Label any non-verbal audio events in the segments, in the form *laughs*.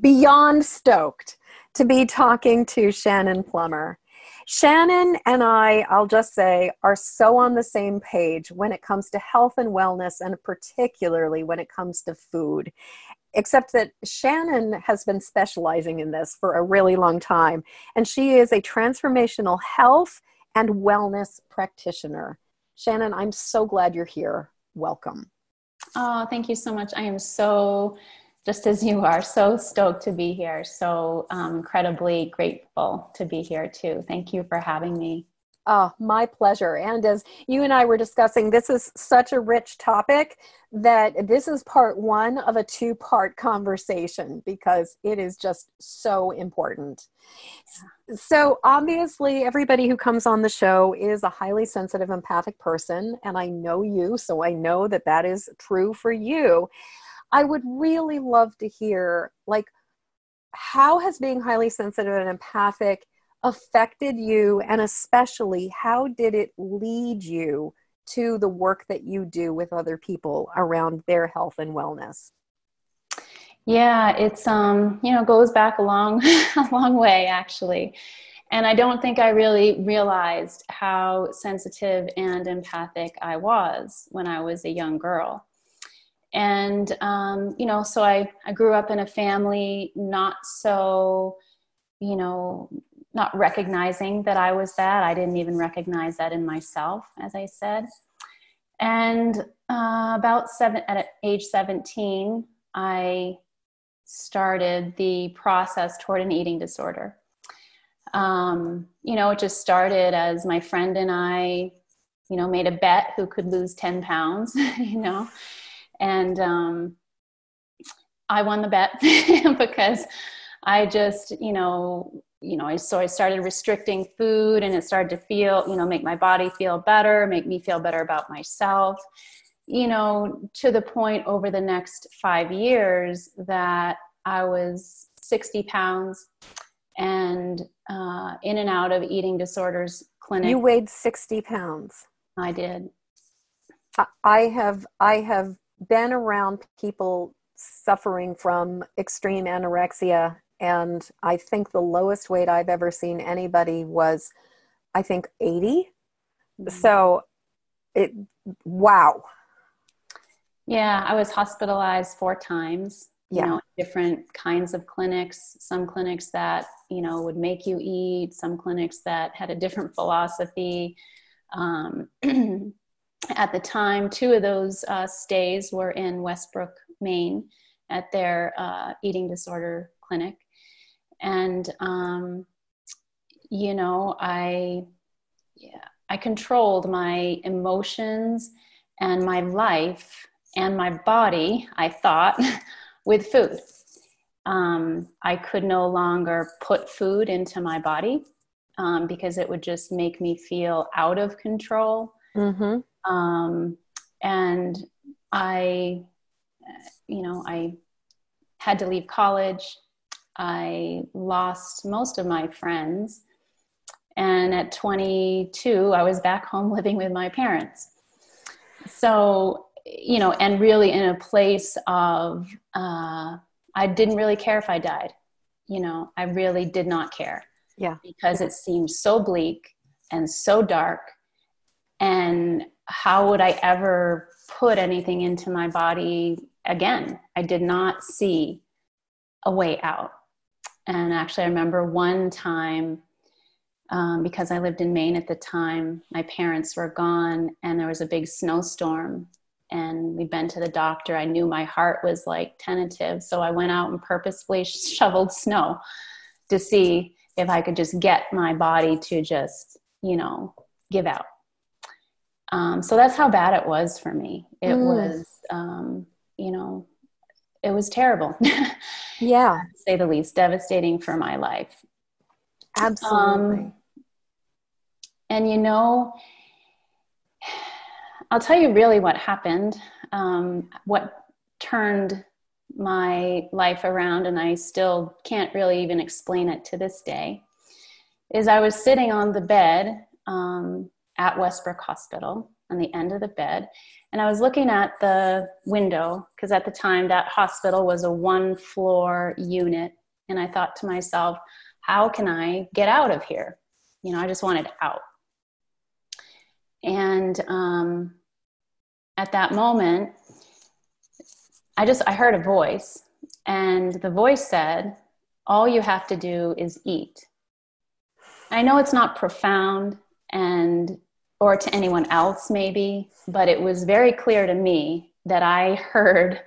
beyond stoked to be talking to Shannon Plummer. Shannon and I, I'll just say, are so on the same page when it comes to health and wellness, and particularly when it comes to food. Except that Shannon has been specializing in this for a really long time, and she is a transformational health and wellness practitioner. Shannon, I'm so glad you're here. Welcome. Oh, thank you so much. I am so just as you are. So stoked to be here. So um, incredibly grateful to be here too. Thank you for having me. Oh, my pleasure. And as you and I were discussing, this is such a rich topic that this is part one of a two part conversation because it is just so important. So, obviously, everybody who comes on the show is a highly sensitive, empathic person. And I know you, so I know that that is true for you. I would really love to hear like how has being highly sensitive and empathic affected you? And especially how did it lead you to the work that you do with other people around their health and wellness? Yeah it's um you know goes back a long *laughs* a long way actually. And i don't think i really realized how sensitive and empathic i was when i was a young girl and um, you know so I, I grew up in a family not so you know not recognizing that i was that. I didn't even recognize that in myself as i said. And uh, about seven at age 17 i started the process toward an eating disorder. Um, you know it just started as my friend and i you know made a bet who could lose 10 pounds *laughs* you know and um, I won the bet *laughs* because I just, you know, you know, I so I started restricting food, and it started to feel, you know, make my body feel better, make me feel better about myself. You know, to the point over the next five years that I was 60 pounds and uh, in and out of eating disorders clinic. You weighed 60 pounds. I did. I have I have been around people suffering from extreme anorexia and i think the lowest weight i've ever seen anybody was i think 80 mm-hmm. so it wow yeah i was hospitalized four times you yeah. know different kinds of clinics some clinics that you know would make you eat some clinics that had a different philosophy um, *clears throat* at the time, two of those uh, stays were in Westbrook, Maine, at their uh, eating disorder clinic. And, um, you know, I, yeah, I controlled my emotions and my life and my body, I thought, *laughs* with food. Um, I could no longer put food into my body um, because it would just make me feel out of control. Mm-hmm. Um, and I, you know, I had to leave college. I lost most of my friends. And at 22, I was back home *laughs* living with my parents. So, you know, and really in a place of, uh, I didn't really care if I died. You know, I really did not care. Yeah. Because it seemed so bleak and so dark. And how would I ever put anything into my body again? I did not see a way out. And actually, I remember one time um, because I lived in Maine at the time, my parents were gone and there was a big snowstorm. And we'd been to the doctor. I knew my heart was like tentative. So I went out and purposefully *laughs* shoveled snow to see if I could just get my body to just, you know, give out. Um, so that's how bad it was for me. It mm. was, um, you know, it was terrible. *laughs* yeah. say the least, devastating for my life. Absolutely. Um, and you know, I'll tell you really what happened, um, what turned my life around, and I still can't really even explain it to this day. Is I was sitting on the bed um, at Westbrook Hospital on the end of the bed, and I was looking at the window because at the time that hospital was a one floor unit, and I thought to myself, how can I get out of here? You know, I just wanted out. And um, at that moment, I just I heard a voice, and the voice said, "All you have to do is eat." I know it's not profound and or to anyone else maybe, but it was very clear to me that I heard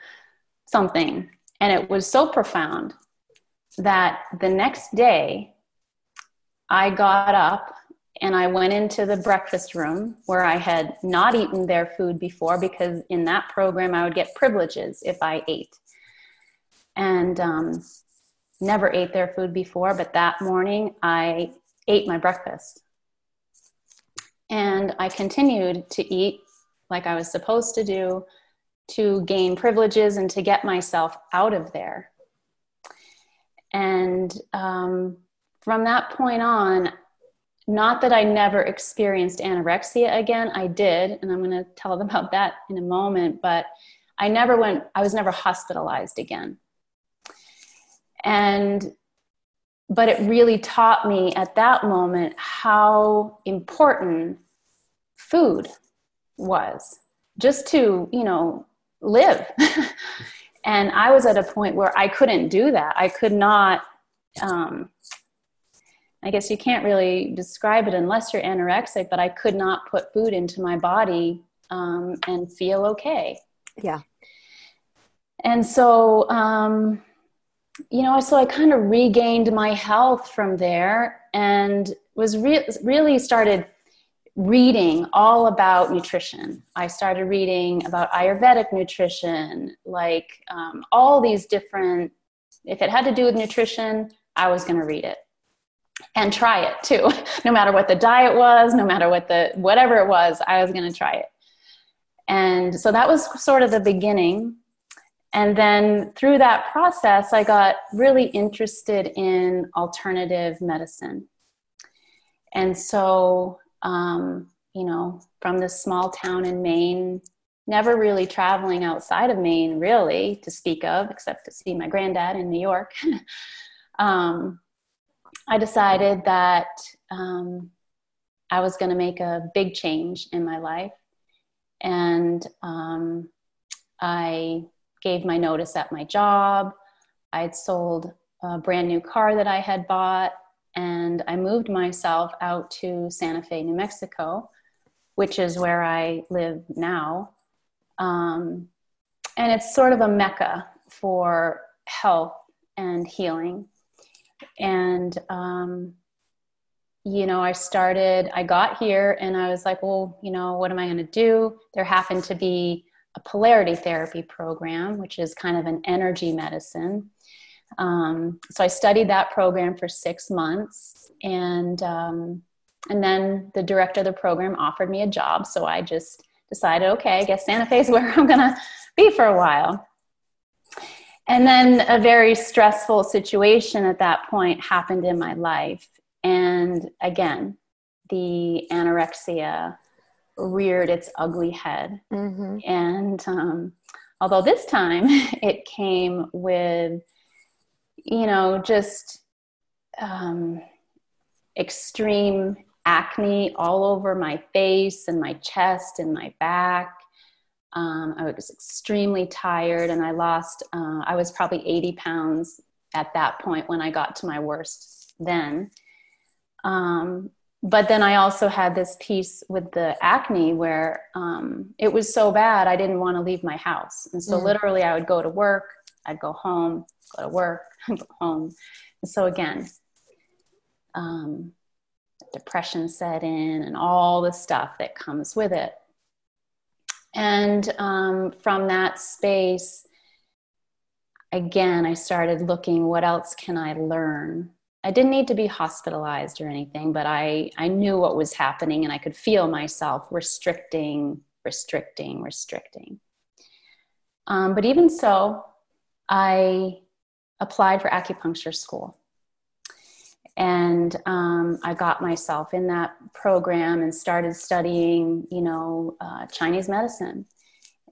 something and it was so profound that the next day I got up and I went into the breakfast room where I had not eaten their food before because in that program I would get privileges if I ate. And um, never ate their food before, but that morning I ate my breakfast. And I continued to eat like I was supposed to do to gain privileges and to get myself out of there. And um, from that point on, not that I never experienced anorexia again, I did, and I'm going to tell them about that in a moment, but I never went, I was never hospitalized again. And, but it really taught me at that moment how important food was just to, you know, live. *laughs* and I was at a point where I couldn't do that. I could not, um, I guess you can't really describe it unless you're anorexic, but I could not put food into my body um, and feel okay. Yeah. And so, um, you know, so I kind of regained my health from there and was re- really started reading all about nutrition. I started reading about Ayurvedic nutrition, like um, all these different, if it had to do with nutrition, I was going to read it and try it too. *laughs* No matter what the diet was no matter what the whatever it was i was going to try it. And so that was sort of the beginning and then through that process i got really interested in alternative medicine and so um, you know from this small town in maine never really traveling outside of maine really to speak of except to see my granddad in new york *laughs* um, I decided that um, I was going to make a big change in my life. And um, I gave my notice at my job. I had sold a brand new car that I had bought, and I moved myself out to Santa Fe, New Mexico, which is where I live now. Um, and it's sort of a mecca for health and healing and um, you know i started i got here and i was like well you know what am i going to do there happened to be a polarity therapy program which is kind of an energy medicine. Um, so i studied that program for six months and um, and then the director of the program offered me a job. So i just decided okay i guess santa fe is *laughs* where i'm to be for a while. And then a very stressful situation at that point happened in my life. And again, the anorexia reared its ugly head. Mm-hmm. And um, although this time *laughs* it came with, you know, just um, extreme acne all over my face and my chest and my back um, I was extremely tired and I lost, uh, I was probably 80 pounds at that point when I got to my worst then. Um, but then I also had this piece with the acne where um, it was so bad I didn't want to leave my house. And so mm. literally I would go to work, I'd go home, go to work, *laughs* go home. And so again, um, depression set in and all the stuff that comes with it. And um, from that space, again, I started looking what else can I learn? I didn't need to be hospitalized or anything, but I, I knew what was happening and I could feel myself restricting, restricting, restricting. Um, but even so, I applied for acupuncture school. And um, I got myself in that program and started studying, you know, uh, Chinese medicine.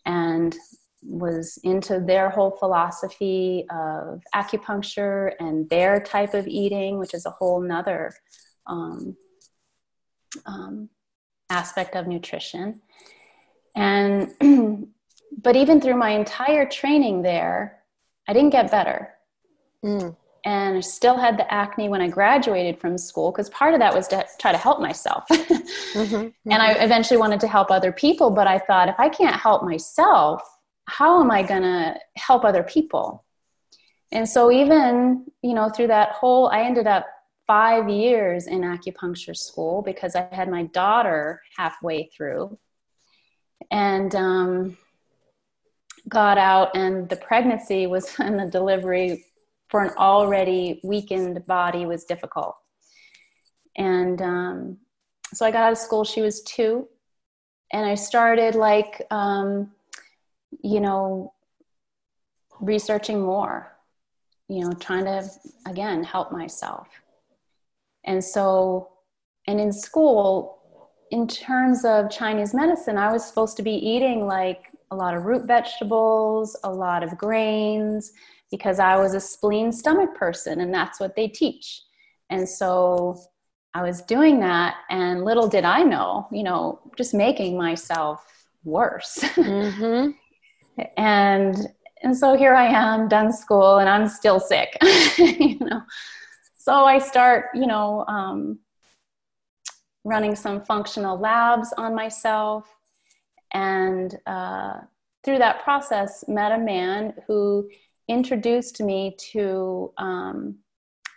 And was into their whole philosophy of acupuncture and their type of eating, which is a whole nother um, um, aspect of nutrition. And, *clears throat* but even through my entire training there, I didn't get better. Mm. And I still had the acne when I graduated from school because part of that was to try to help myself. mm-hmm, *laughs* mm-hmm. And I eventually wanted to help other people, but I thought if I can't help myself, how am I going to help other people? And so, even, you know, through that whole, I ended up five years in acupuncture school because I had my daughter halfway through and um, got out, and the pregnancy was, *laughs* and the delivery for an already weakened body was difficult. And um, so I got out of school, she was two, and I started like, um, you know, researching more, you know, trying to, again, help myself. And so, and in school, in terms of Chinese medicine, I was supposed to be eating like a lot of root vegetables, a lot of grains, because I was a spleen stomach person, and that's what they teach. And so I was doing that, and little did I know, you know, just making myself worse. *laughs* Mm-hmm and and so here I am, done school, and I'm still sick. *laughs* you know, so I start, you know, um, running some functional labs on myself, and uh, through that process, met a man who introduced me to um,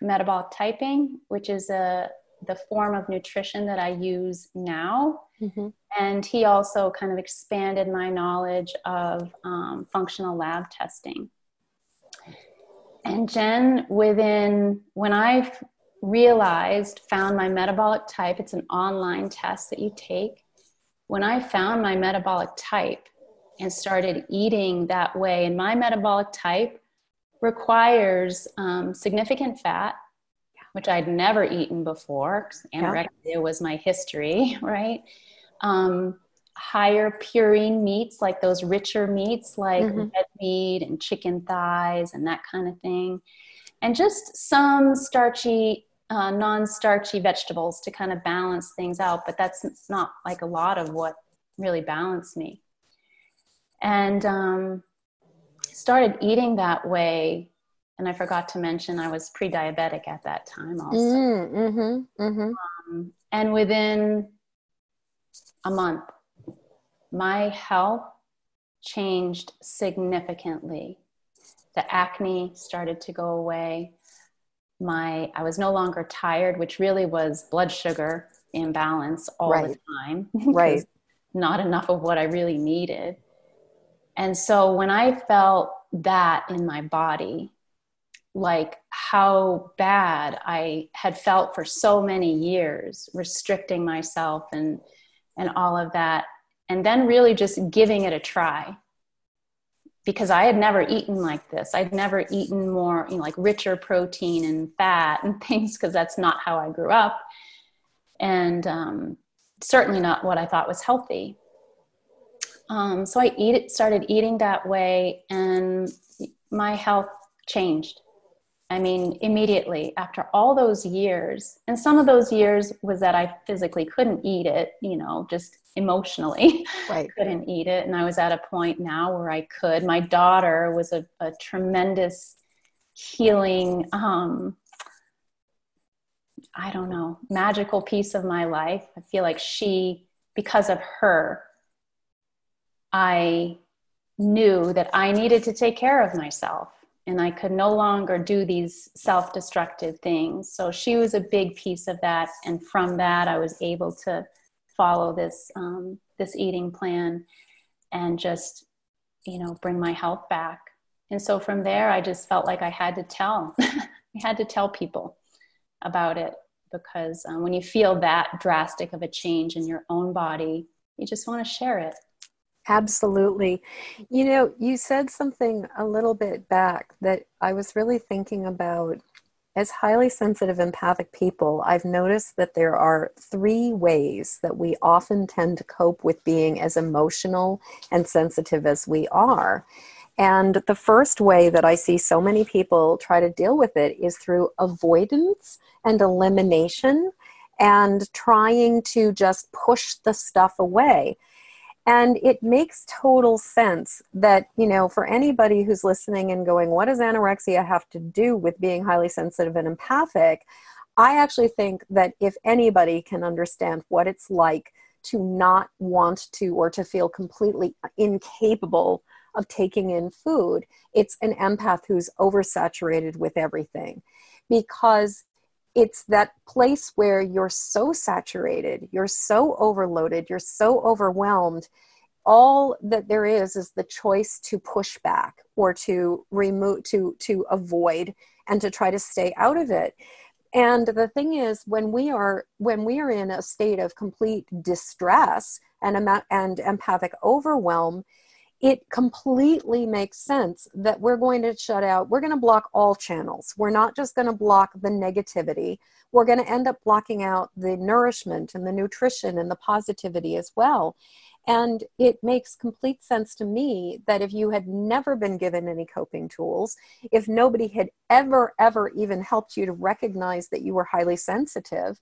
metabolic typing, which is a the form of nutrition that I use now. Mm-hmm. And he also kind of expanded my knowledge of um, functional lab testing. And Jen, within when I realized, found my metabolic type, it's an online test that you take. When I found my metabolic type and started eating that way, and my metabolic type requires um, significant fat, which I'd never eaten before. Anorexia yeah. was my history, *laughs* right? Um, higher purine meats, like those richer meats, like mm-hmm. red meat and chicken thighs and that kind of thing. And just some starchy, uh, non starchy vegetables to kind of balance things out. But that's not like a lot of what really balanced me. And um, started eating that way and I forgot to mention I was pre-diabetic at that time also. Mm, mm-hmm, mm-hmm. Um, and within a month, my health changed significantly. The acne started to go away. My I was no longer tired, which really was blood sugar imbalance all right. the time. *laughs* right. Not enough of what I really needed. And so when I felt that in my body, like how bad I had felt for so many years, restricting myself and and all of that, and then really just giving it a try. Because I had never eaten like this. I'd never eaten more, you know, like richer protein and fat and *laughs* things, because that's not how I grew up, and um, certainly not what I thought was healthy. Um, so I eat, started eating that way, and my health changed I mean, immediately after all those years, and some of those years was that I physically couldn't eat it, you know, just emotionally *laughs* right. couldn't eat it. And I was at a point now where I could. My daughter was a, a tremendous healing, um, I don't know, magical piece of my life. I feel like she, because of her, I knew that I needed to take care of myself and I could no longer do these self destructive things. So she was a big piece of that. And from that, I was able to follow this, um, this eating plan and just, you know, bring my health back and so from there i just felt like i had to tell *laughs* i had to tell people about it because um, when you feel that drastic of a change in your own body you just want to share it Absolutely. You know, you said something a little bit back that I was really thinking about. As highly sensitive empathic people, I've noticed that there are three ways that we often tend to cope with being as emotional and sensitive as we are. And the first way that I see so many people try to deal with it is through avoidance and elimination and trying to just push the stuff away. And it makes total sense that, you know, for anybody who's listening and going, what does anorexia have to do with being highly sensitive and empathic? I actually think that if anybody can understand what it's like to not want to or to feel completely incapable of taking in food, it's an empath who's oversaturated with everything. Because it's that place where you're so saturated, you're so overloaded, you're so overwhelmed. All that there is is the choice to push back or to remove, to to avoid, and to try to stay out of it. And the thing is, when we are when we are in a state of complete distress and and empathic overwhelm, it completely makes sense that we're going to shut out, we're going to block all channels. We're not just going to block the negativity, we're going to end up blocking out the nourishment and the nutrition and the positivity as well. And it makes complete sense to me that if you had never been given any coping tools, if nobody had ever, ever even helped you to recognize that you were highly sensitive,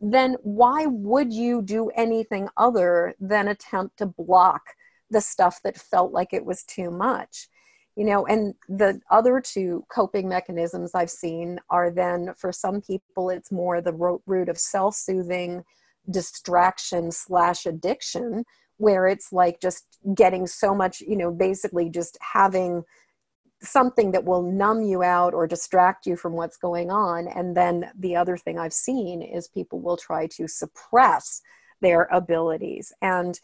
then why would you do anything other than attempt to block the stuff that felt like it was too much you know and the other two coping mechanisms i've seen are then for some people it's more the root of self-soothing distraction slash addiction where it's like just getting so much you know basically just having something that will numb you out or distract you from what's going on. And then the other thing i've seen is people will try to suppress their abilities. And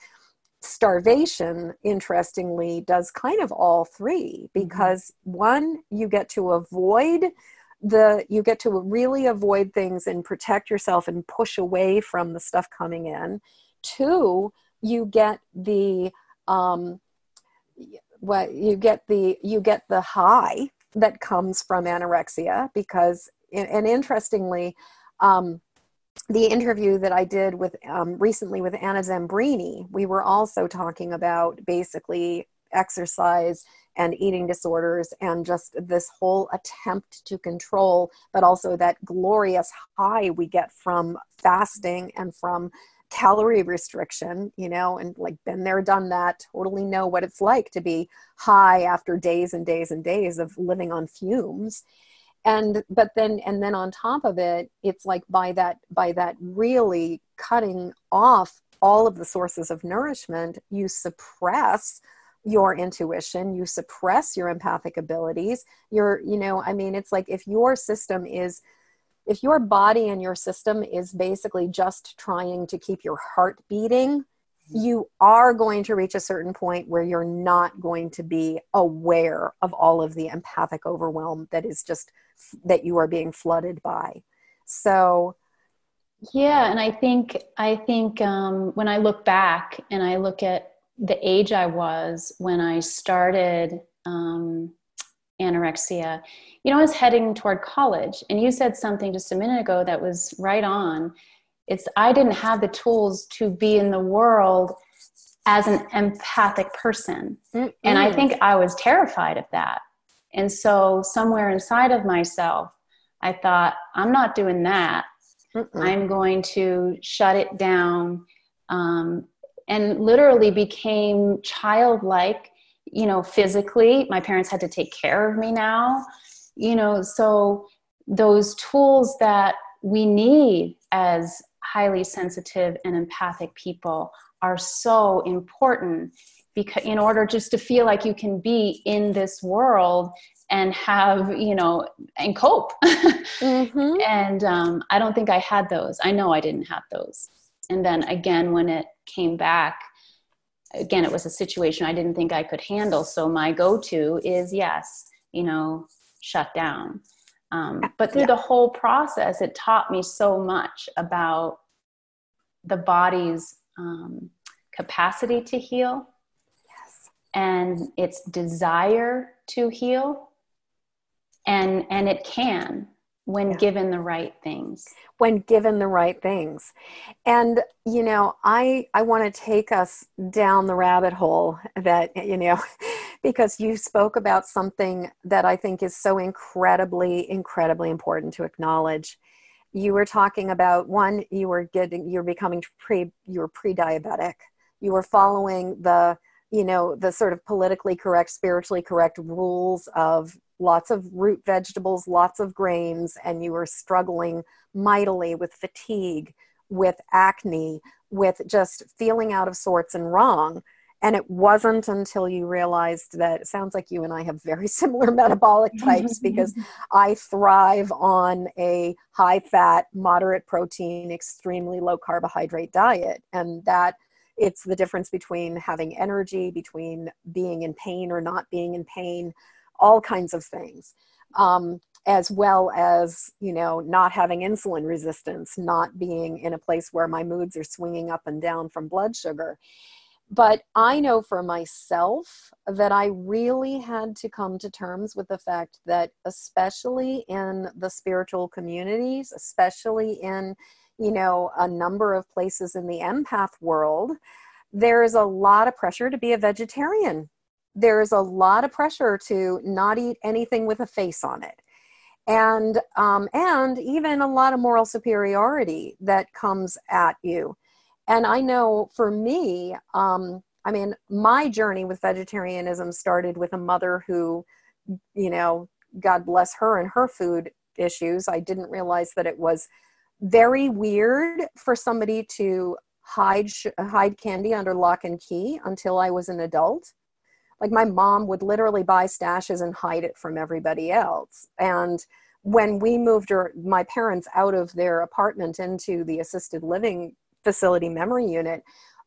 starvation interestingly does kind of all three mm-hmm. because mm-hmm. one you get to avoid the you get to really avoid things and protect yourself and push away from the stuff coming in two you get the um what you get the you get the high that comes from anorexia because and interestingly um the interview that I did with um, recently with Anna Zambrini, we were also talking about basically exercise and eating disorders and just this whole attempt to control, but also that glorious high we get from fasting and from calorie restriction, you know, and like been there, done that, totally know what it's like to be high after days and days and days of living on fumes and but then and then on top of it it's like by that by that really cutting off all of the sources of nourishment you suppress your intuition you suppress your empathic abilities. You're you know i mean it's like if your system is if your body and your system is basically just trying to keep your heart beating mm-hmm. you are going to reach a certain point where you're not going to be aware of all of the empathic overwhelm that is just that you are being flooded by. So yeah and i think i think um, when i look back and i look at the age i was when i started um, anorexia you know i was heading toward college and you said something just a minute ago that was right on. It's i didn't have the tools to be in the world as an empathic person. Mm and i think i was terrified of that and so somewhere inside of myself i thought i'm not doing that. Mm-mm. i'm going to shut it down um, and literally became childlike you know physically. My parents had to take care of me now you know so those tools that we need as highly sensitive and empathic people are so important because in order just to feel like you can be in this world and have you know and cope *laughs* mm-hmm. and um, i don't think i had those i know i didn't have those and then again when it came back again, it was a situation I didn't think I could handle. So my go to is yes, you know, shut down. Um, but through yeah. the whole process, it taught me so much about the body's um, capacity to heal. And its desire to heal. And, and it can when yeah. given the right things when given the right things and you know i i want to take us down the rabbit hole that you know *laughs* because you spoke about something that i think is so incredibly incredibly important to acknowledge you were talking about one you were getting you're becoming pre you're pre-diabetic you were following the you know the sort of politically correct spiritually correct rules of lots of root vegetables, lots of grains, and you were struggling mightily with fatigue, with acne, with just feeling out of sorts and wrong. And it wasn't until you realized that it sounds like you and I have very *laughs* similar metabolic types because *laughs* I thrive on a high fat, moderate protein, extremely low carbohydrate diet. And that it's the difference between having energy, between being in pain or not being in pain all kinds of things. Um, as well as you know not having insulin resistance not being in a place where my moods are swinging up and down from blood sugar but i know for myself that i really had to come to terms with the fact that especially in the spiritual communities especially in you know a number of places in the empath world there is a lot of pressure to be a vegetarian. There's a lot of pressure to not eat anything with a face on it. And um, and even a lot of moral superiority that comes at you. And i know for me um, i mean my journey with vegetarianism started with a mother who you know god bless her and her food issues. I didn't realize that it was very weird for somebody to hide hide candy under lock and key until i was an adult. Like my mom would literally buy stashes and hide it from everybody else. And when we moved her, my parents out of their apartment into the assisted living facility memory unit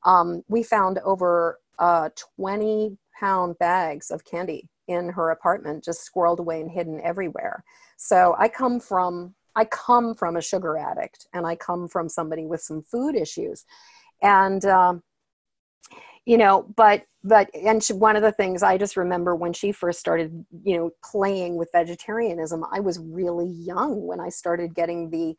um, we found over uh, 20 pound bags of candy in her apartment just squirreled away and hidden everywhere. So i come from i come from a sugar addict and i come from somebody with some food issues. And um, you know but but and she, one of the things i just remember when she first started you know playing with vegetarianism i was really young when i started getting the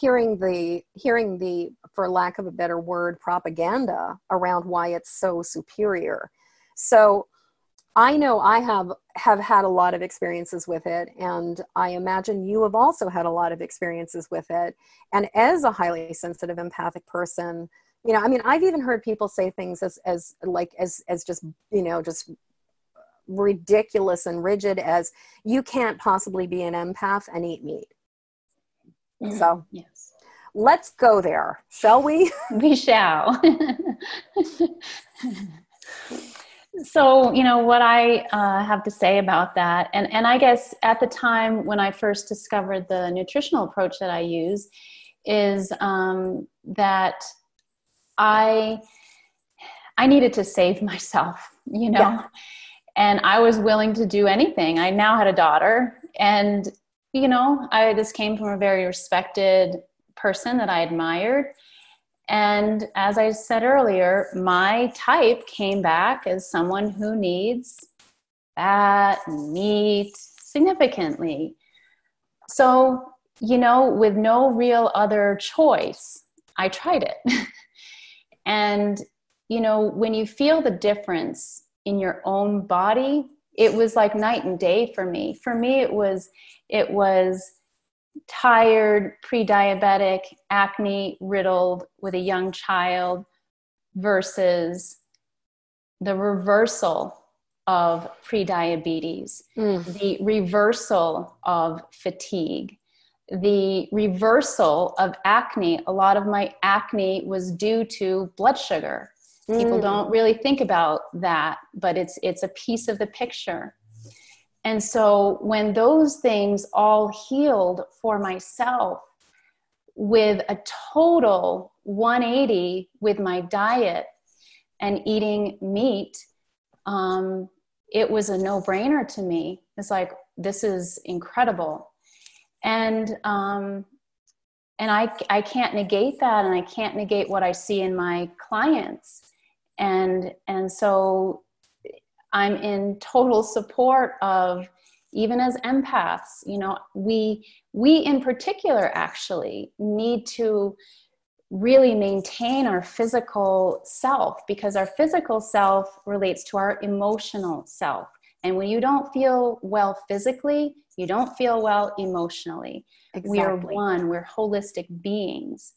hearing the hearing the for lack of a better word propaganda around why it's so superior. So i know i have have had a lot of experiences with it and i imagine you have also had a lot of experiences with it. And as a highly sensitive empathic person you know i mean i've even heard people say things as as like as as just you know just ridiculous and rigid as you can't possibly be an empath and eat meat. Mm-hmm. so yes. let's go there shall we? We shall *laughs* so you know what i uh, have to say about that and and i guess at the time when i first discovered the nutritional approach that i use is um, that I I needed to save *laughs* myself, you know. Yeah. And I was willing to do anything. I now had a daughter and you know, I this came from a very respected person that I admired. And as I said earlier, my type came back as someone who needs fat, meat significantly. So, you know, with no real other choice, I tried it. *laughs* And, you know, when you feel the difference in your own body, it was like night and day for me. For me, it was, it was tired, pre diabetic, acne riddled with a young child versus the reversal of prediabetes, mm. the reversal of fatigue, the reversal of acne, a lot of my acne was due to blood sugar. Mm. People don't really think about that, but it's it's a piece of the picture. And so when those things all healed for myself with a total 180 with my diet and eating meat, um, it was a no brainer to me. It's like, this is incredible. And, um, and I, I can't negate that and I can't negate what I see in my clients. And, and so I'm in total support of even as empaths, you know, we, we in particular actually need to really maintain our physical self because our physical self relates to our emotional self. And when you don't feel well physically, you don't feel well emotionally. Exactly. We are one, we're holistic beings.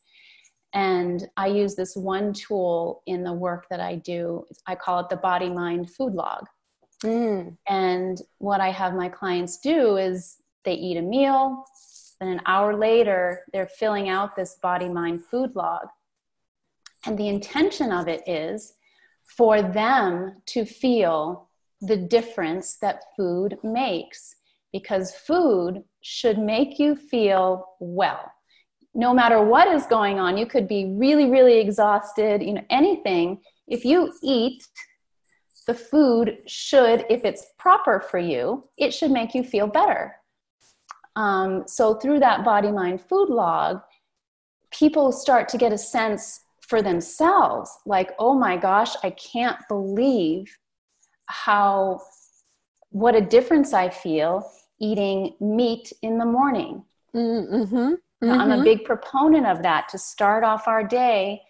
And I use this one tool in the work that I do. I call it the body mind food log. Mm. And what I have my clients do is they eat a meal, then an hour later, they're filling out this body mind food log. And the intention of it is for them to feel the difference that food makes because food should make you feel well. No matter what is going on, you could be really, really exhausted, you know, anything. If you eat, the food should, if it's proper for you, it should make you feel better. Um, so through that body mind food log, people start to get a sense for themselves like, oh my gosh, I can't believe how, what a difference I feel eating meat in the morning. Mm-hmm. Mm-hmm. I'm a mm-hmm. big proponent of that to start off our day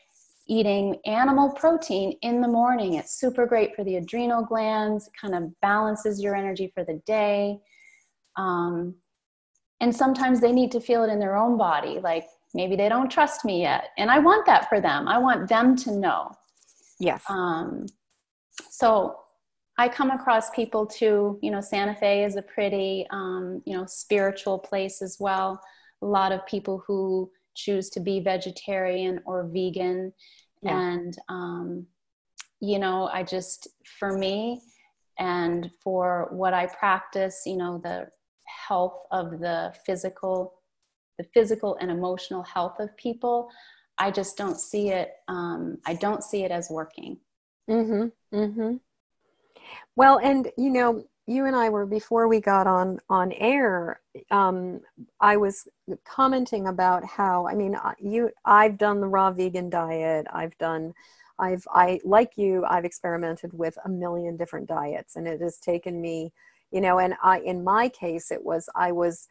eating animal protein in the morning. It's super great for the adrenal glands, kind of balances your energy for the day. Um, and sometimes they need to feel it in their own body like maybe they don't trust me yet and i want that for them i want them to know yes um, so i come across people too you know santa fe is a pretty um, you know spiritual place as well a lot of people who choose to be vegetarian or vegan. Yeah. and um, you know i just for me and for what i practice you know the health of the physical the physical and emotional health of people i just don't see it um, i don't see it as working. Mm-hmm. Mm-hmm. Well and you know you and i were before we got on on air um, i was commenting about how i mean you i've done the raw vegan diet. I've done i've i like you i've experimented with a million different diets and it has taken me you know and i in my case it was i was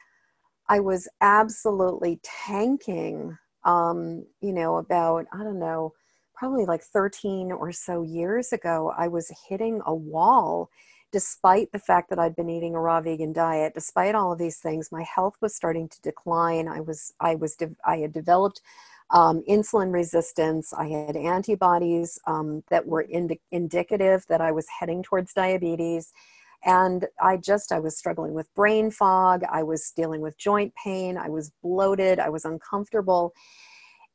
i was absolutely tanking um you know about i don't know probably like 13 or so years ago i was hitting a wall despite the fact that i'd been eating a raw vegan diet despite all of these things my health was starting to decline. I was i was i had developed um, insulin resistance. I had antibodies um, that were ind- indicative that i was heading towards diabetes. And i just i was struggling with brain fog. I was dealing with joint pain. I was bloated. I was uncomfortable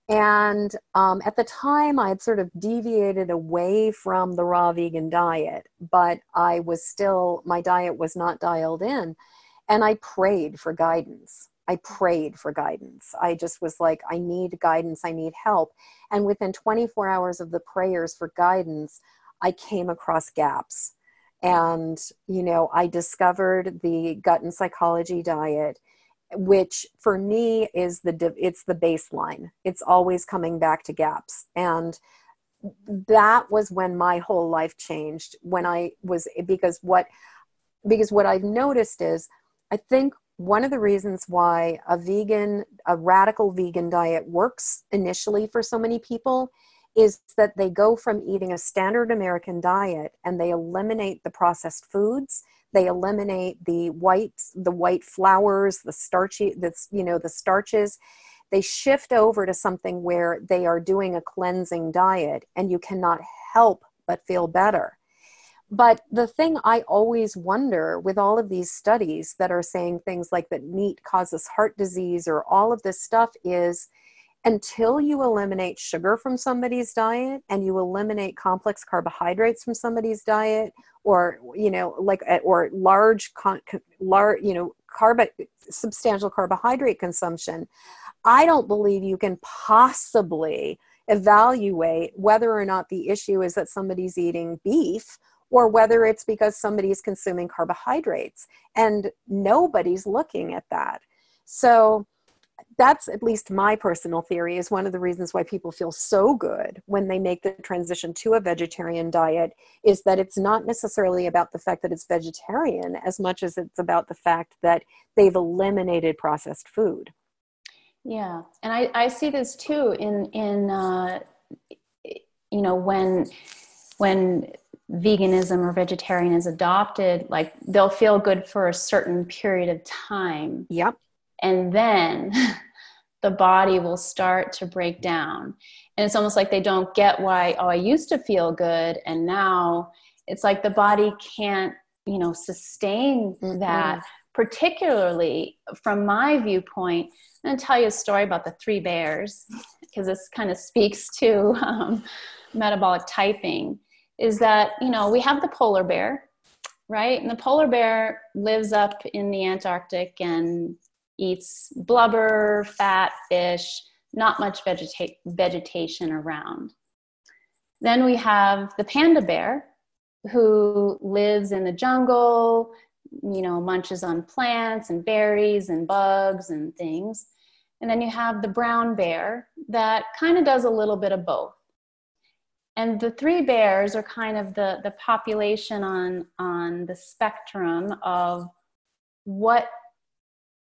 and um, at the time i had sort of deviated away from the raw vegan diet but i was still my diet was not dialed in. And i prayed for guidance. I prayed for guidance. I just was like i need guidance. I need help. And within 24 hours of the prayers for guidance i came across GAPS. And you know i discovered the gut and psychology diet which for me is the it's the baseline it's always coming back to GAPS and that was when my whole life changed when i was because what because what i've noticed is i think one of the reasons why a vegan a radical vegan diet works initially for so many people is that they go from eating a standard American diet and they eliminate the processed foods. They eliminate the whites, the white flours, the starchy, that's you know the starches. They shift over to something where they are doing a cleansing diet, and you cannot help but feel better. But the thing I always wonder with all of these studies that are saying things like that meat causes heart disease or all of this stuff is until you eliminate sugar from somebody's diet and you eliminate complex carbohydrates from somebody's diet or you know like eh, or large con- large you know carb substantial carbohydrate consumption i don't believe you can possibly evaluate whether or not the issue is that somebody's eating beef or whether it's because somebody's consuming carbohydrates. And nobody's looking at that. So that's at least my personal theory is one of the reasons why people feel so good when they make the transition to a vegetarian diet is that it's not necessarily about the fact that it's vegetarian as much as it's about the fact that they've eliminated processed food. Yeah and i, I see this too in in uh, you know when when veganism or vegetarian is adopted like they'll feel good for a certain period of time. Yep and then *laughs* the body will start to break down. And it's almost like they don't get why oh i used to feel good and now it's like the body can't you know sustain mm-hmm. that. Particularly from my viewpoint i'm going to tell you a story about the three bears because this kind of speaks to um, metabolic typing is that you know we have the polar bear right? And the polar bear lives up in the antarctic and eats blubber, fat, fish, not much vegeta- vegetation around. Then we have the panda bear who lives in the jungle, you know, munches on plants and berries and bugs and things. And then you have the brown bear that kind of does a little bit of both. And the three bears are kind of the, the population on, on the spectrum of what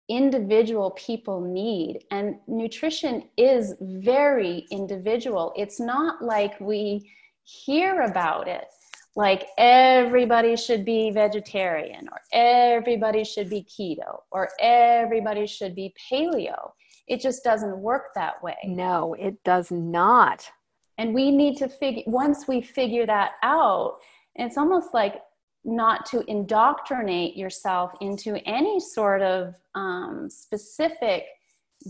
individual people need. And nutrition is very individual. It's not like we hear about it like everybody should be vegetarian or everybody should be keto or everybody should be paleo. It just doesn't work that way. No, it does not. And we need to figure, once we figure that out, it's almost like not to indoctrinate yourself into any sort of um, specific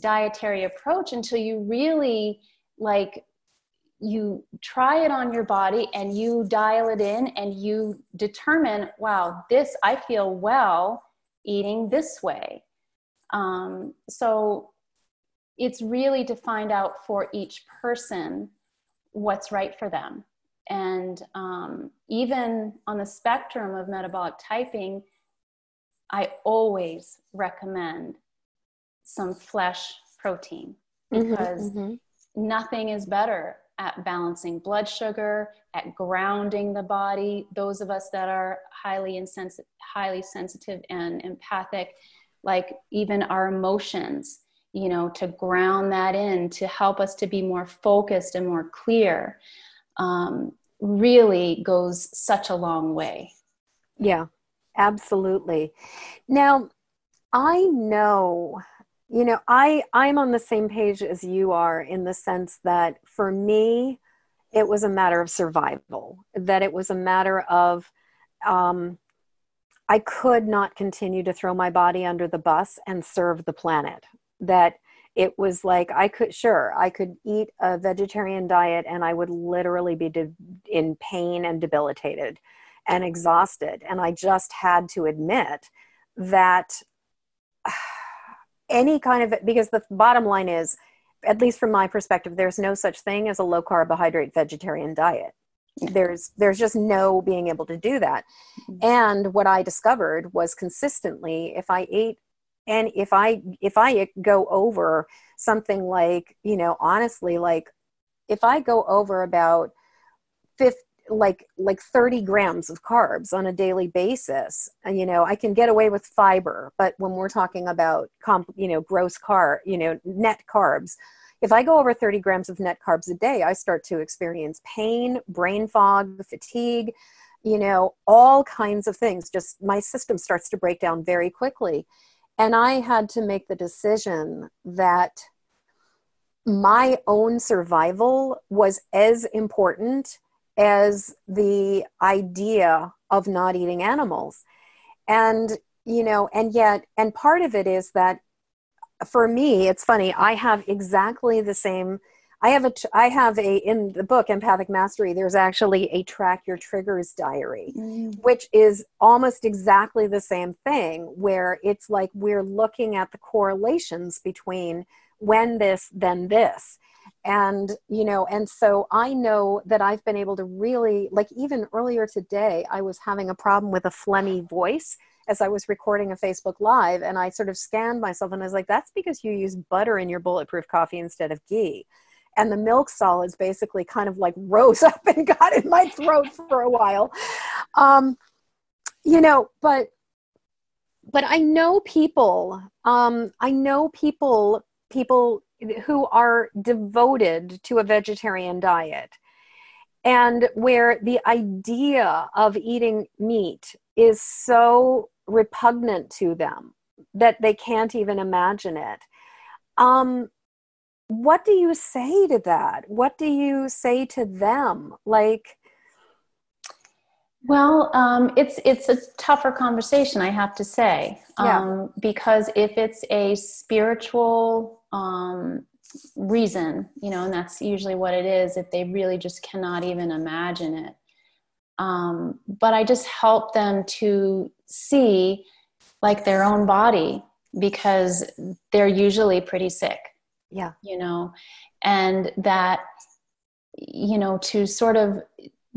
dietary approach until you really like you try it on your body and you dial it in and you determine wow this i feel well eating this way. Um, so it's really to find out for each person what's right for them and um, even on the spectrum of metabolic typing, I always recommend some flesh protein mm-hmm, because mm-hmm, mm-hmm. nothing is better at balancing blood sugar, at grounding the body. Those of us that are highly insensi- highly sensitive and empathic, like even our emotions, you know, to ground that in to help us to be more focused and more clear um, really goes such a long way. Yeah, absolutely. Now, I know, you know, I I'm on the same page as you are in the sense that for me, it was a matter of survival. That it was a matter of um, I could not continue to throw my body under the bus and serve the planet. That it was like I could sure I could eat a vegetarian diet and I would literally be de- in pain and debilitated and exhausted. And I just had to admit that *sighs* any kind of because the bottom line is at least from my perspective there's no such thing as a low carbohydrate vegetarian diet. There's there's just no being able to do that. Mm-hmm. and what i discovered was consistently if i ate and if i if i go over something like you know honestly like if i go over about 50 like like 30 grams of carbs on a daily basis and you know i can get away with fiber but when we're talking about comp you know gross carb you know net carbs if i go over 30 grams of net carbs a day i start to experience pain brain fog fatigue you know all kinds of things. Just my system starts to break down very quickly and I had to make the decision that my own survival was as important as the idea of not eating animals. And, you know, and yet, and part of it is that for me, it's funny, I have exactly the same I have a I have a in the book Empathic Mastery there's actually a track your triggers diary mm. which is almost exactly the same thing where it's like we're looking at the correlations between when this then this and you know and so i know that i've been able to really like even earlier today i was having a problem with a phlegmy voice as i was recording a facebook live and i sort of scanned myself and i was like that's because you use butter in your bulletproof coffee instead of ghee and the milk solids basically kind of like rose *laughs* up and got in my throat for a while. Um, you know but but i know people um, i know people people who are devoted to a vegetarian diet and where the idea of eating meat is so repugnant to them that they can't even imagine it. Um, what do you say to that? What do you say to them? Like well um, it's it's a tougher conversation i have to say yeah. um, because if it's a spiritual um, reason you know and that's usually what it is if they really just cannot even imagine it um, but i just help them to see like their own body because they're usually pretty sick yeah you know and that you know to sort of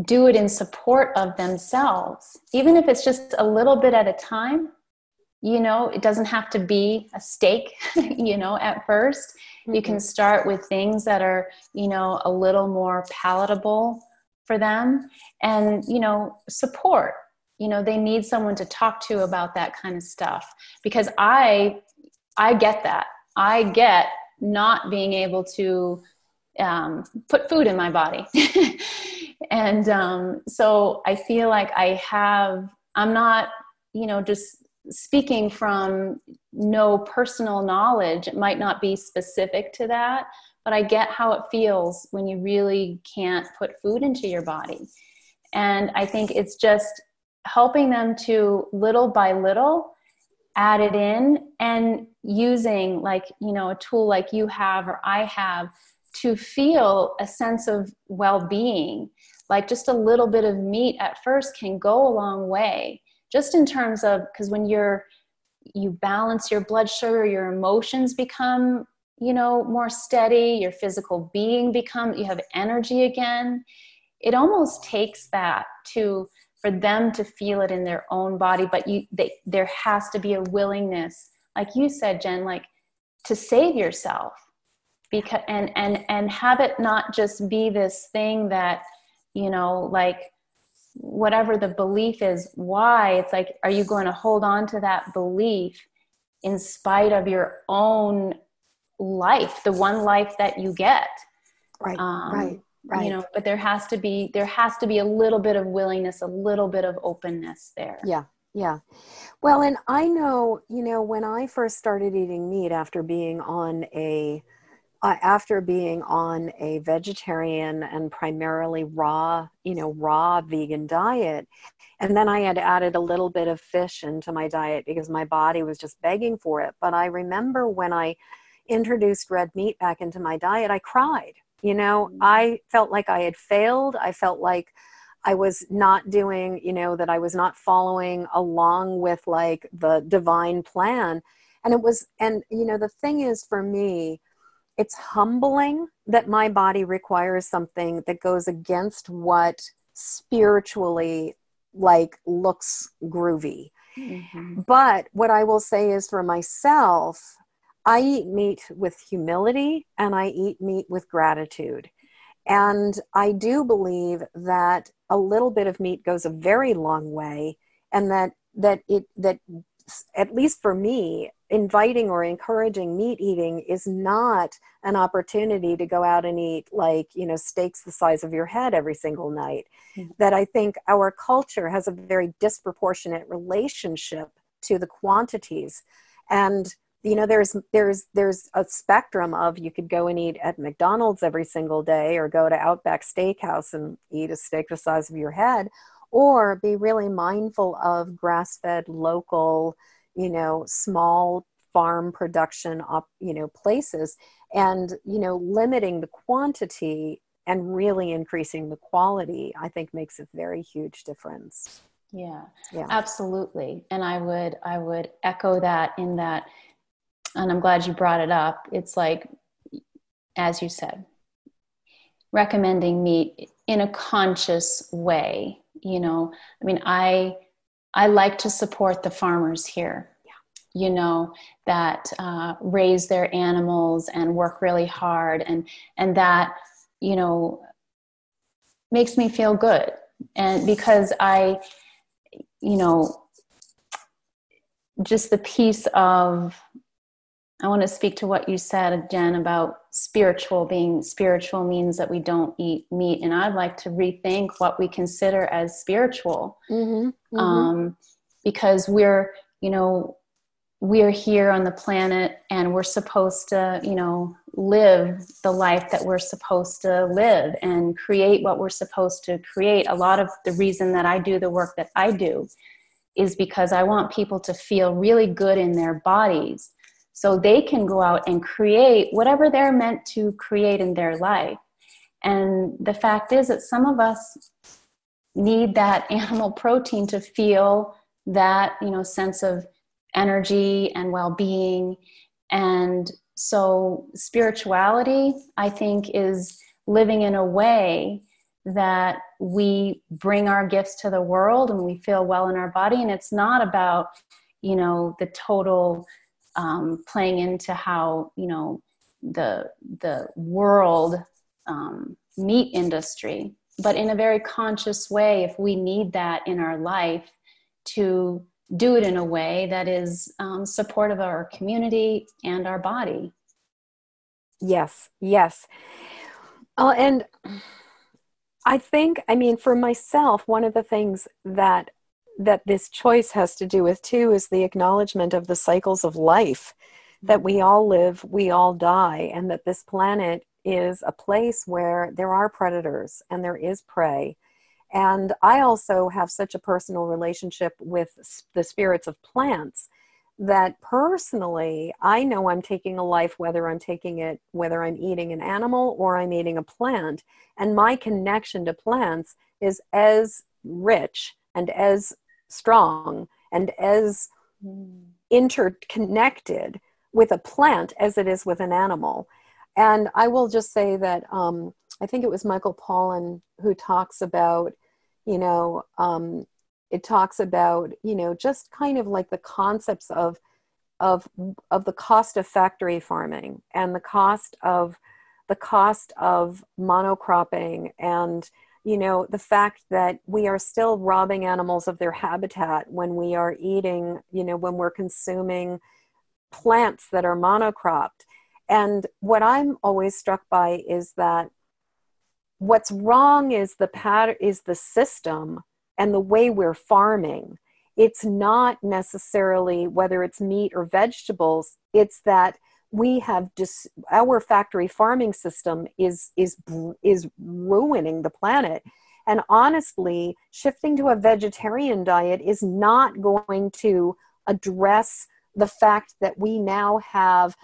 do it in support of themselves even if it's just a little bit at a time you know it doesn't have to be a stake, *laughs* you know at 1st mm-hmm. you can mm-hmm. start with things that are you know a little more palatable for them and you know support you know they need someone to talk to about that kind of stuff because i i get that i get not being able to um, put food in my body. *laughs* and um, so I feel like I have, I'm not, you know, just speaking from no personal knowledge. It might not be specific to that, but I get how it feels when you really can't put food into your body. And I think it's just helping them to little by little add it in and using like you know a tool like you have or i have to feel a sense of well-being. Like just a little bit of meat at first can go a long way just in terms of because when you're you balance your blood sugar your emotions become you know more steady your physical being become you have energy again. It almost takes that to for them to feel it in their own body but you they, there has to be a willingness like you said jen like to save yourself. Because and and and have it not just be this thing that you know like whatever the belief is why? It's like are you going to hold on to that belief in spite of your own life the one life that you get? Right um, right right. you know but there has to be there has to be a little bit of willingness a little bit of openness there. Yeah yeah. Well and i know you know when i first started eating meat after being on a uh, after being on a vegetarian and primarily raw you know raw vegan diet and then i had added a little bit of fish into my diet because my body was just begging for it. But i remember when i introduced red meat back into my diet i cried you know, mm-hmm. I felt like I had failed. I felt like I was not doing, you know, that I was not following along with like the divine plan. And it was, and, you know, the thing is for me, it's humbling that my body requires something that goes against what spiritually like looks groovy. Mm-hmm. But what I will say is for myself, I eat meat with humility and I eat meat with gratitude. And I do believe that a little bit of meat goes a very long way and that that it that at least for me inviting or encouraging meat eating is not an opportunity to go out and eat like you know steaks the size of your head every single night mm-hmm. that i think our culture has a very disproportionate relationship to the quantities and you know there's there's there's a spectrum of you could go and eat at mcdonald's every single day or go to outback steakhouse and eat a steak the size of your head or be really mindful of grass-fed local you know small farm production up you know places and you know limiting the quantity and really increasing the quality i think makes a very huge difference. Yeah, yeah. absolutely. And i would i would echo that in that and I'm glad you brought it up. It's like, as you said, recommending meat in a conscious way. You know, I mean, I I like to support the farmers here. You know that uh, raise their animals and work really hard, and and that you know makes me feel good. And because I, you know, just the piece of I want to speak to what you said, Jen, about spiritual being spiritual means that we don't eat meat. And I'd like to rethink what we consider as spiritual. Mm-hmm, mm-hmm. Um, because we're, you know, we're here on the planet and we're supposed to, you know, live the life that we're supposed to live and create what we're supposed to create. A lot of the reason that I do the work that I do is because I want people to feel really good in their bodies so they can go out and create whatever they're meant to create in their life. And the fact is that some of us need that *laughs* animal protein to feel that, you know, sense of energy and well-being and so spirituality i think is living in a way that we bring our gifts to the world and we feel well in our body and it's not about you know the total um, playing into how you know the the world um, meat industry. But in a very conscious way if we need that in our life to do it in a way that is um, supportive of our community and our body. Yes yes. Uh, and i think i mean for myself one of the things that that this choice has to do with too is the acknowledgement of the cycles of life that we mm-hmm. all live, we all die, and that this planet is a place where there are predators and there is prey. And I also have such a personal relationship with the spirits of plants that personally I know I'm taking a life whether I'm taking it, whether I'm eating an animal or I'm eating a plant. And my connection to plants is as rich and as strong and as interconnected with a plant as it is with an animal. And I will just say that um, I think it was Michael Pollan who talks about, you know, um, it talks about, you know, just kind of like the concepts of of of the cost of factory farming and the cost of the cost of monocropping and you know the fact that we are still robbing animals of their habitat when we are eating you know when we're consuming plants that are monocropped. And what i'm always struck by is that what's wrong is the pattern is the system and the way we're farming. It's not necessarily whether it's meat or vegetables it's that we have just our factory farming system is is is ruining the planet. And honestly shifting to a vegetarian diet is not going to address the fact that we now have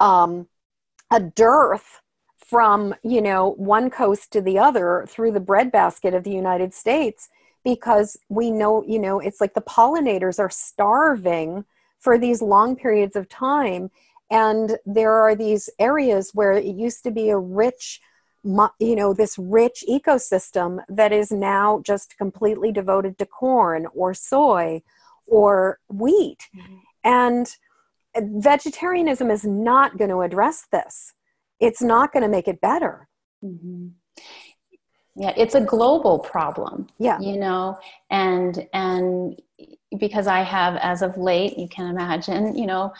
um, a dearth from you know one coast to the other through the breadbasket of the united states because we know you know it's like the pollinators are starving for these long periods of time and there are these areas where it used to be a rich you know this rich ecosystem that is now just completely devoted to corn or soy or wheat. Mm-hmm. and vegetarianism is not going to address this. It's not going to make it better. Mm-hmm. yeah it's a global problem yeah. you know? And and because i have as of late you can imagine you know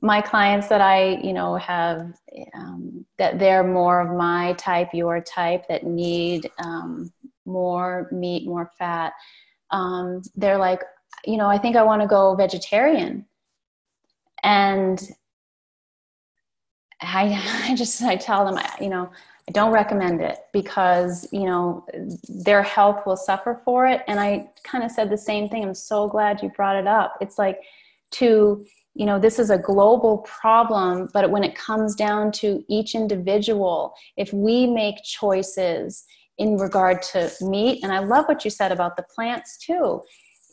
my clients that I, you know, have um, that they're more of my type, your type, that need um, more meat, more fat. Um, they're like, you know, I think I want to go vegetarian, and I, *laughs* I just I tell them, you know, I don't recommend it because you know their health will suffer for it. And I kind of said the same thing. I'm so glad you brought it up. It's like to you know this is a global problem but when it comes down to each individual if we make choices in regard to meat and i love what you said about the plants too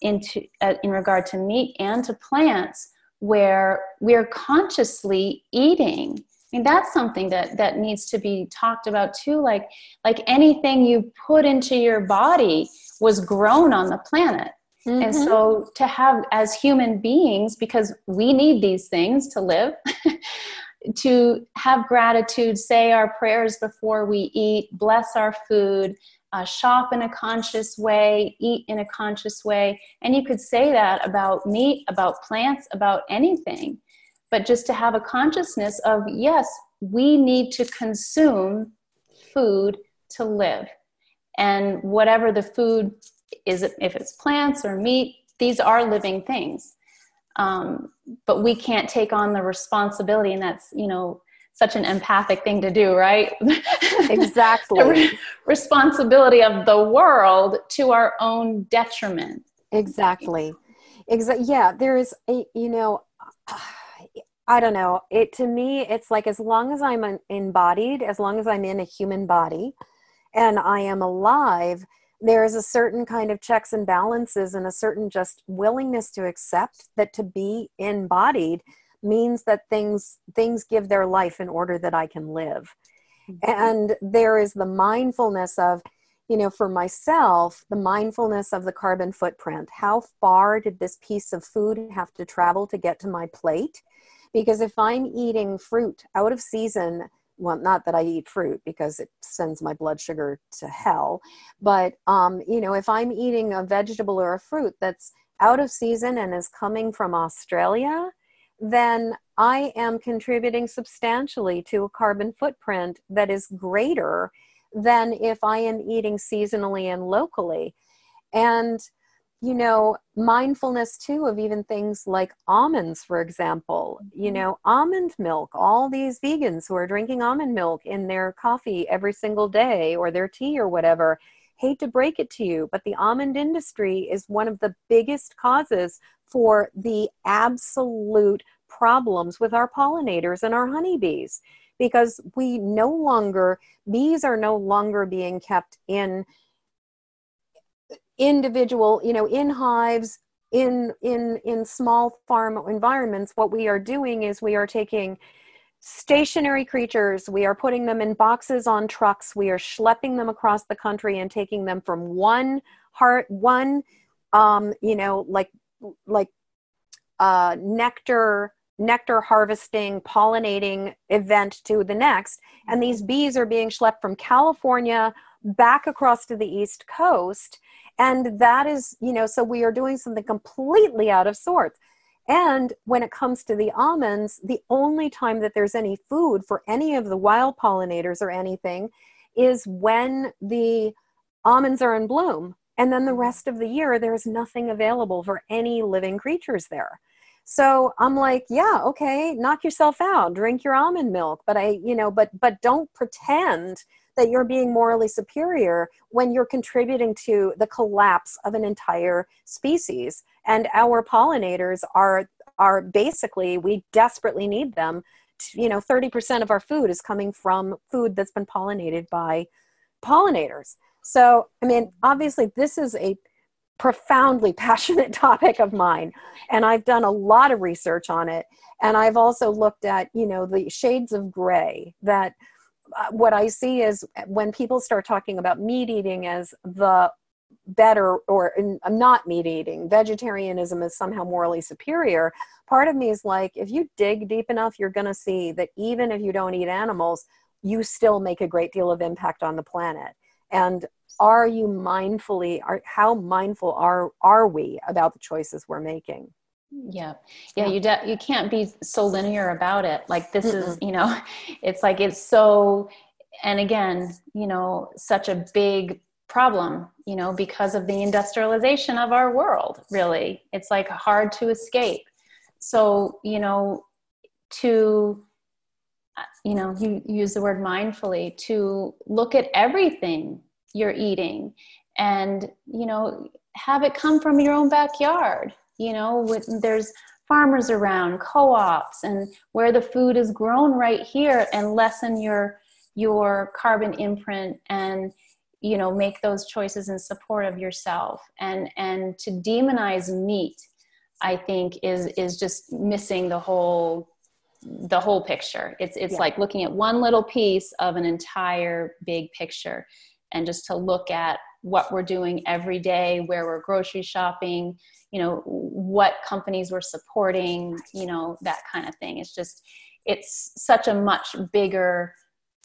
into uh, in regard to meat and to plants where we're consciously eating. I mean that's something that that needs to be talked about too like like anything you put into your body was grown on the planet mm-hmm. and so to have as human beings because we need these things to live *laughs* to have gratitude say our prayers before we eat bless our food uh, shop in a conscious way, eat in a conscious way. And you could say that about meat, about plants, about anything. But just to have a consciousness of, yes, we need to consume food to live. And whatever the food is, it if it's plants or meat, these are living things. Um, but we can't take on the responsibility, and that's, you know, such an empathic thing to do, right? *laughs* Exactly. re- responsibility of the world to our own detriment. Exactly. Exactly. Yeah, there is a, you know, *sighs* I don't know. It to me, it's like as long as I'm embodied, as long as I'm in a human body and I am alive, there is a certain kind of checks and balances and a certain just willingness to accept that to be embodied means that things things give their life in order that I can live. Mm-hmm. And there is the mindfulness of, you know, for myself, the mindfulness of the carbon footprint. How far did this piece of food have to travel to get to my plate? Because if I'm eating fruit out of season, well, not that I eat fruit because it sends my blood sugar to hell, but um, you know, if I'm eating a vegetable or a fruit that's out of season and is coming from Australia, then I am contributing substantially to a carbon footprint that is greater than if I am eating seasonally and locally. And, you know, mindfulness too of even things like almonds, for example, you mm-hmm. know, almond milk, all these vegans who are drinking almond milk in their coffee every single day or their tea or whatever. Hate to break it to you, but the almond industry is one of the biggest causes for the absolute problems with our pollinators and our honeybees because we no longer bees are no longer being kept in individual you know in hives in in in small farm environments what we are doing is we are taking stationary creatures we are putting them in boxes on trucks we are schlepping them across the country and taking them from one heart one um you know like like uh nectar nectar harvesting, pollinating event to the next. And these bees are being schlepped from California back across to the East Coast. And that is, you know, so we are doing something completely out of sorts. And when it comes to the almonds, the only time that there's any food for any of the wild pollinators or anything is when the almonds are in bloom. And then the mm-hmm. rest of the year, there's nothing available for any living creatures there. So I'm like, yeah, okay, knock yourself out, drink your almond milk. But I, you know, but but don't pretend that you're being morally superior when you're contributing to the collapse of an entire species. And our pollinators are are basically we desperately need them. To, you know, 30% of our food is coming from food that's been pollinated by pollinators. So, I mean, obviously, this is a profoundly *laughs* passionate topic of mine and i've done a lot of research on it and i've also looked at you know the shades of gray that Uh, what i see is uh, when people start talking about meat eating as the better or uh, not meat eating vegetarianism is somehow morally superior part of me is like if you dig deep enough you're going to see that even if you don't eat animals you still make a great deal of impact on the planet. And are you mindfully are how mindful are are we about the choices we're making yeah yeah, you de- you can't be so linear about it. Like this Mm-mm. is you know *laughs* it's like it's so and again you know such a big problem you know because of the industrialization of our world really. It's like hard to escape. So you know to you know you use the word mindfully to look at everything you're eating and you know have it come from your own backyard you know with, there's farmers around co-ops and where the food is grown right here and lessen your your carbon imprint and you know make those choices in support of yourself and and to demonize meat i think is is just missing the whole the whole picture. It's it's yeah. like looking at one little piece of an entire big picture, and just to look at what we're doing every day, where we're grocery shopping, you know, what companies we're supporting, you know, that kind of thing. It's just it's such a much bigger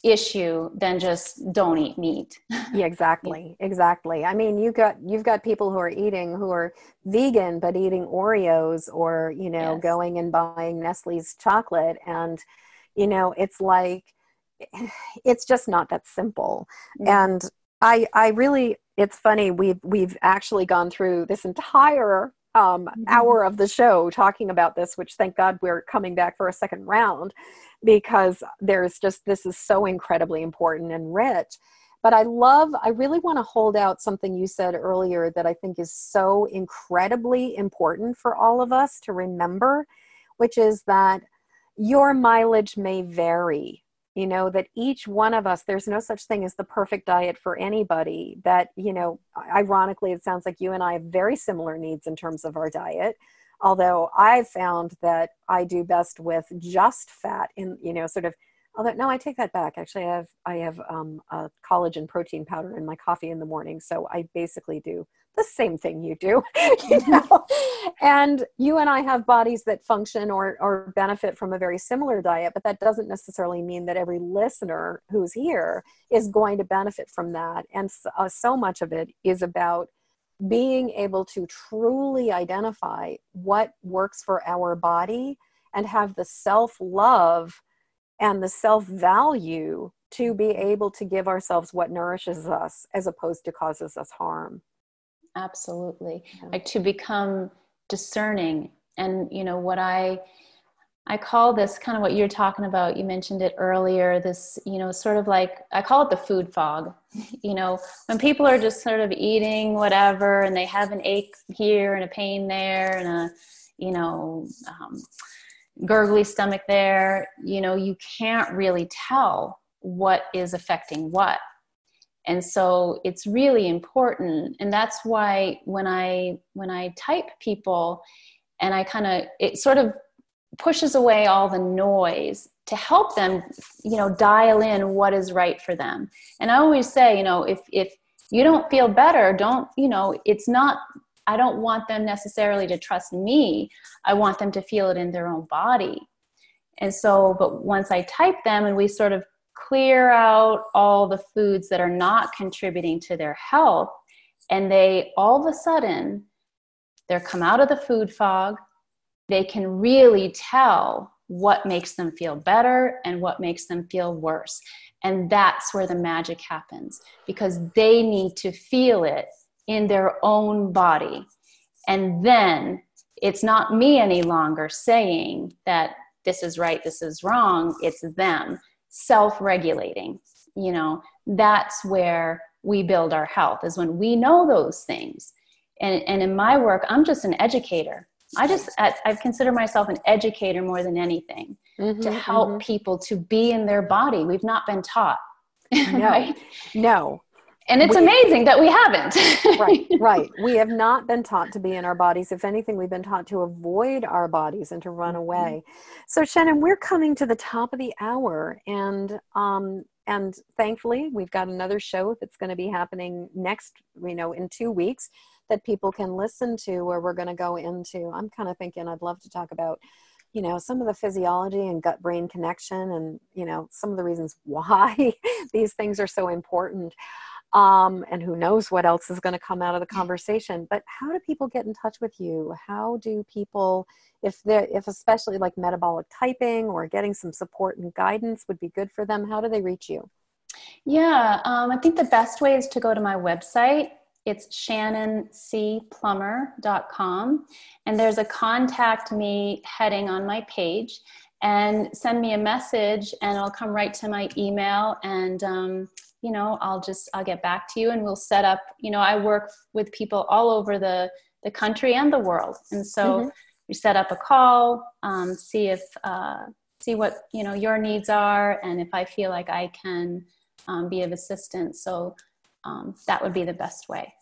issue than just don't eat meat. *laughs* yeah, exactly. Exactly. I mean, you got you've got people who are eating who are vegan but eating Oreos or, you know, yes. going and buying Nestle's chocolate and you know, it's like *sighs* it's just not that simple. Mm-hmm. And I I really it's funny we've we've actually gone through this entire um, mm-hmm. hour of the show talking about this, which thank God we're coming back for a second round because there's just this is so incredibly important and rich. But I love, I really want to hold out something you said earlier that I think is so incredibly important for all of us to remember, which is that your mileage may vary you know that each one of us there's no such thing as the perfect diet for anybody that you know ironically it sounds like you and i have very similar needs in terms of our diet. Although i've found that i do best with just fat in you know sort of although no i take that back. Actually i have i have um, a collagen protein powder in my coffee in the morning. So i basically do the same thing you do *laughs* you know? And you and i have bodies that function or or benefit from a very similar diet but that doesn't necessarily mean that every listener who's here is going to benefit from that. And so, uh, so much of it is about being able to truly identify what works for our body and have the self love and the self value to be able to give ourselves what nourishes us as opposed to causes us harm absolutely. Yeah. like to become discerning. And you know what i i call this kind of what you're talking about you mentioned it earlier this you know sort of like i call it the food fog. *laughs* You know when people are just sort of eating whatever and they have an ache here and a pain there and a you know um, gurgly stomach there you know you can't really tell what is affecting what and so it's really important and that's why when i when i type people and i kind of it sort of pushes away all the noise to help them you know dial in what is right for them. And i always say you know if if you don't feel better don't you know it's not i don't want them necessarily to trust me. I want them to feel it in their own body. And so but once i type them and we sort of clear out all the foods that are not contributing to their health and they all of a sudden they're come out of the food fog. They can really tell what makes them feel better and what makes them feel worse. And that's where the magic happens because they need to feel it in their own body. And then it's not me any longer saying that this is right this is wrong it's them self-regulating you know? That's where we build our health is when we know those things. And, and in my work i'm just an educator. I just i consider myself an educator more than anything mm-hmm, to help mm-hmm. people to be in their body. We've not been taught *laughs* no right? no and it's we, amazing that we haven't. Right *laughs* right. We have not been taught to be in our bodies. If anything we've been taught to avoid our bodies and to run mm-hmm. away. So shannon we're coming to the top of the hour and um and thankfully we've got another show that's going to be happening next you know in two weeks that people can listen to where we're going to go into. I'm kind of thinking i'd love to talk about you know some of the physiology and gut brain connection and you know some of the reasons *laughs* why these things are so important um, and who knows what else is going to come out of the conversation but how do people get in touch with you? How do people if they if especially like metabolic typing or getting some support and guidance would be good for them how do they reach you? Yeah um, i think the best way is to go to my website. It's shannoncplummer.com and there's a contact me heading on my page and send me a message and it'll come right to my email and um, you know i'll just i'll get back to you and we'll set up you know i work with people all over the the country and the world. And so mm-hmm. we set up a call um, see if uh, see what you know your needs are and if i feel like i can um, be of assistance. So um, that would be the best way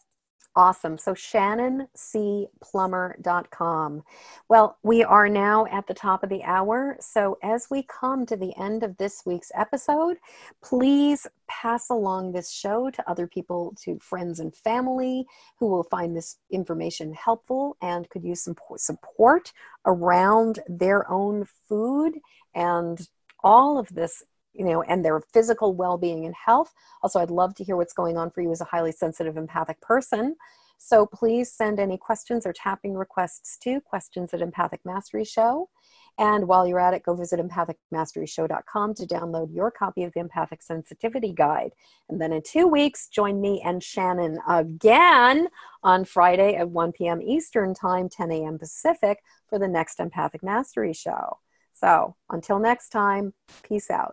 Awesome. So shannoncplummer.com. Well, we are now at the top of the hour. So as we come to the end of this week's episode, please pass along this show to other people, to friends and family who will find this information helpful and could use some support around their own food and all of this you know, and their physical well being and health. Also, I'd love to hear what's going on for you as a highly sensitive, empathic person. So please send any questions or tapping requests to questions at Empathic Mastery Show. And while you're at it, go visit empathicmasteryshow.com to download your copy of the Empathic Sensitivity Guide. And then in two weeks, join me and Shannon again on Friday at 1 p.m. Eastern Time, 10 a.m. Pacific for the next Empathic Mastery Show. So until next time, peace out.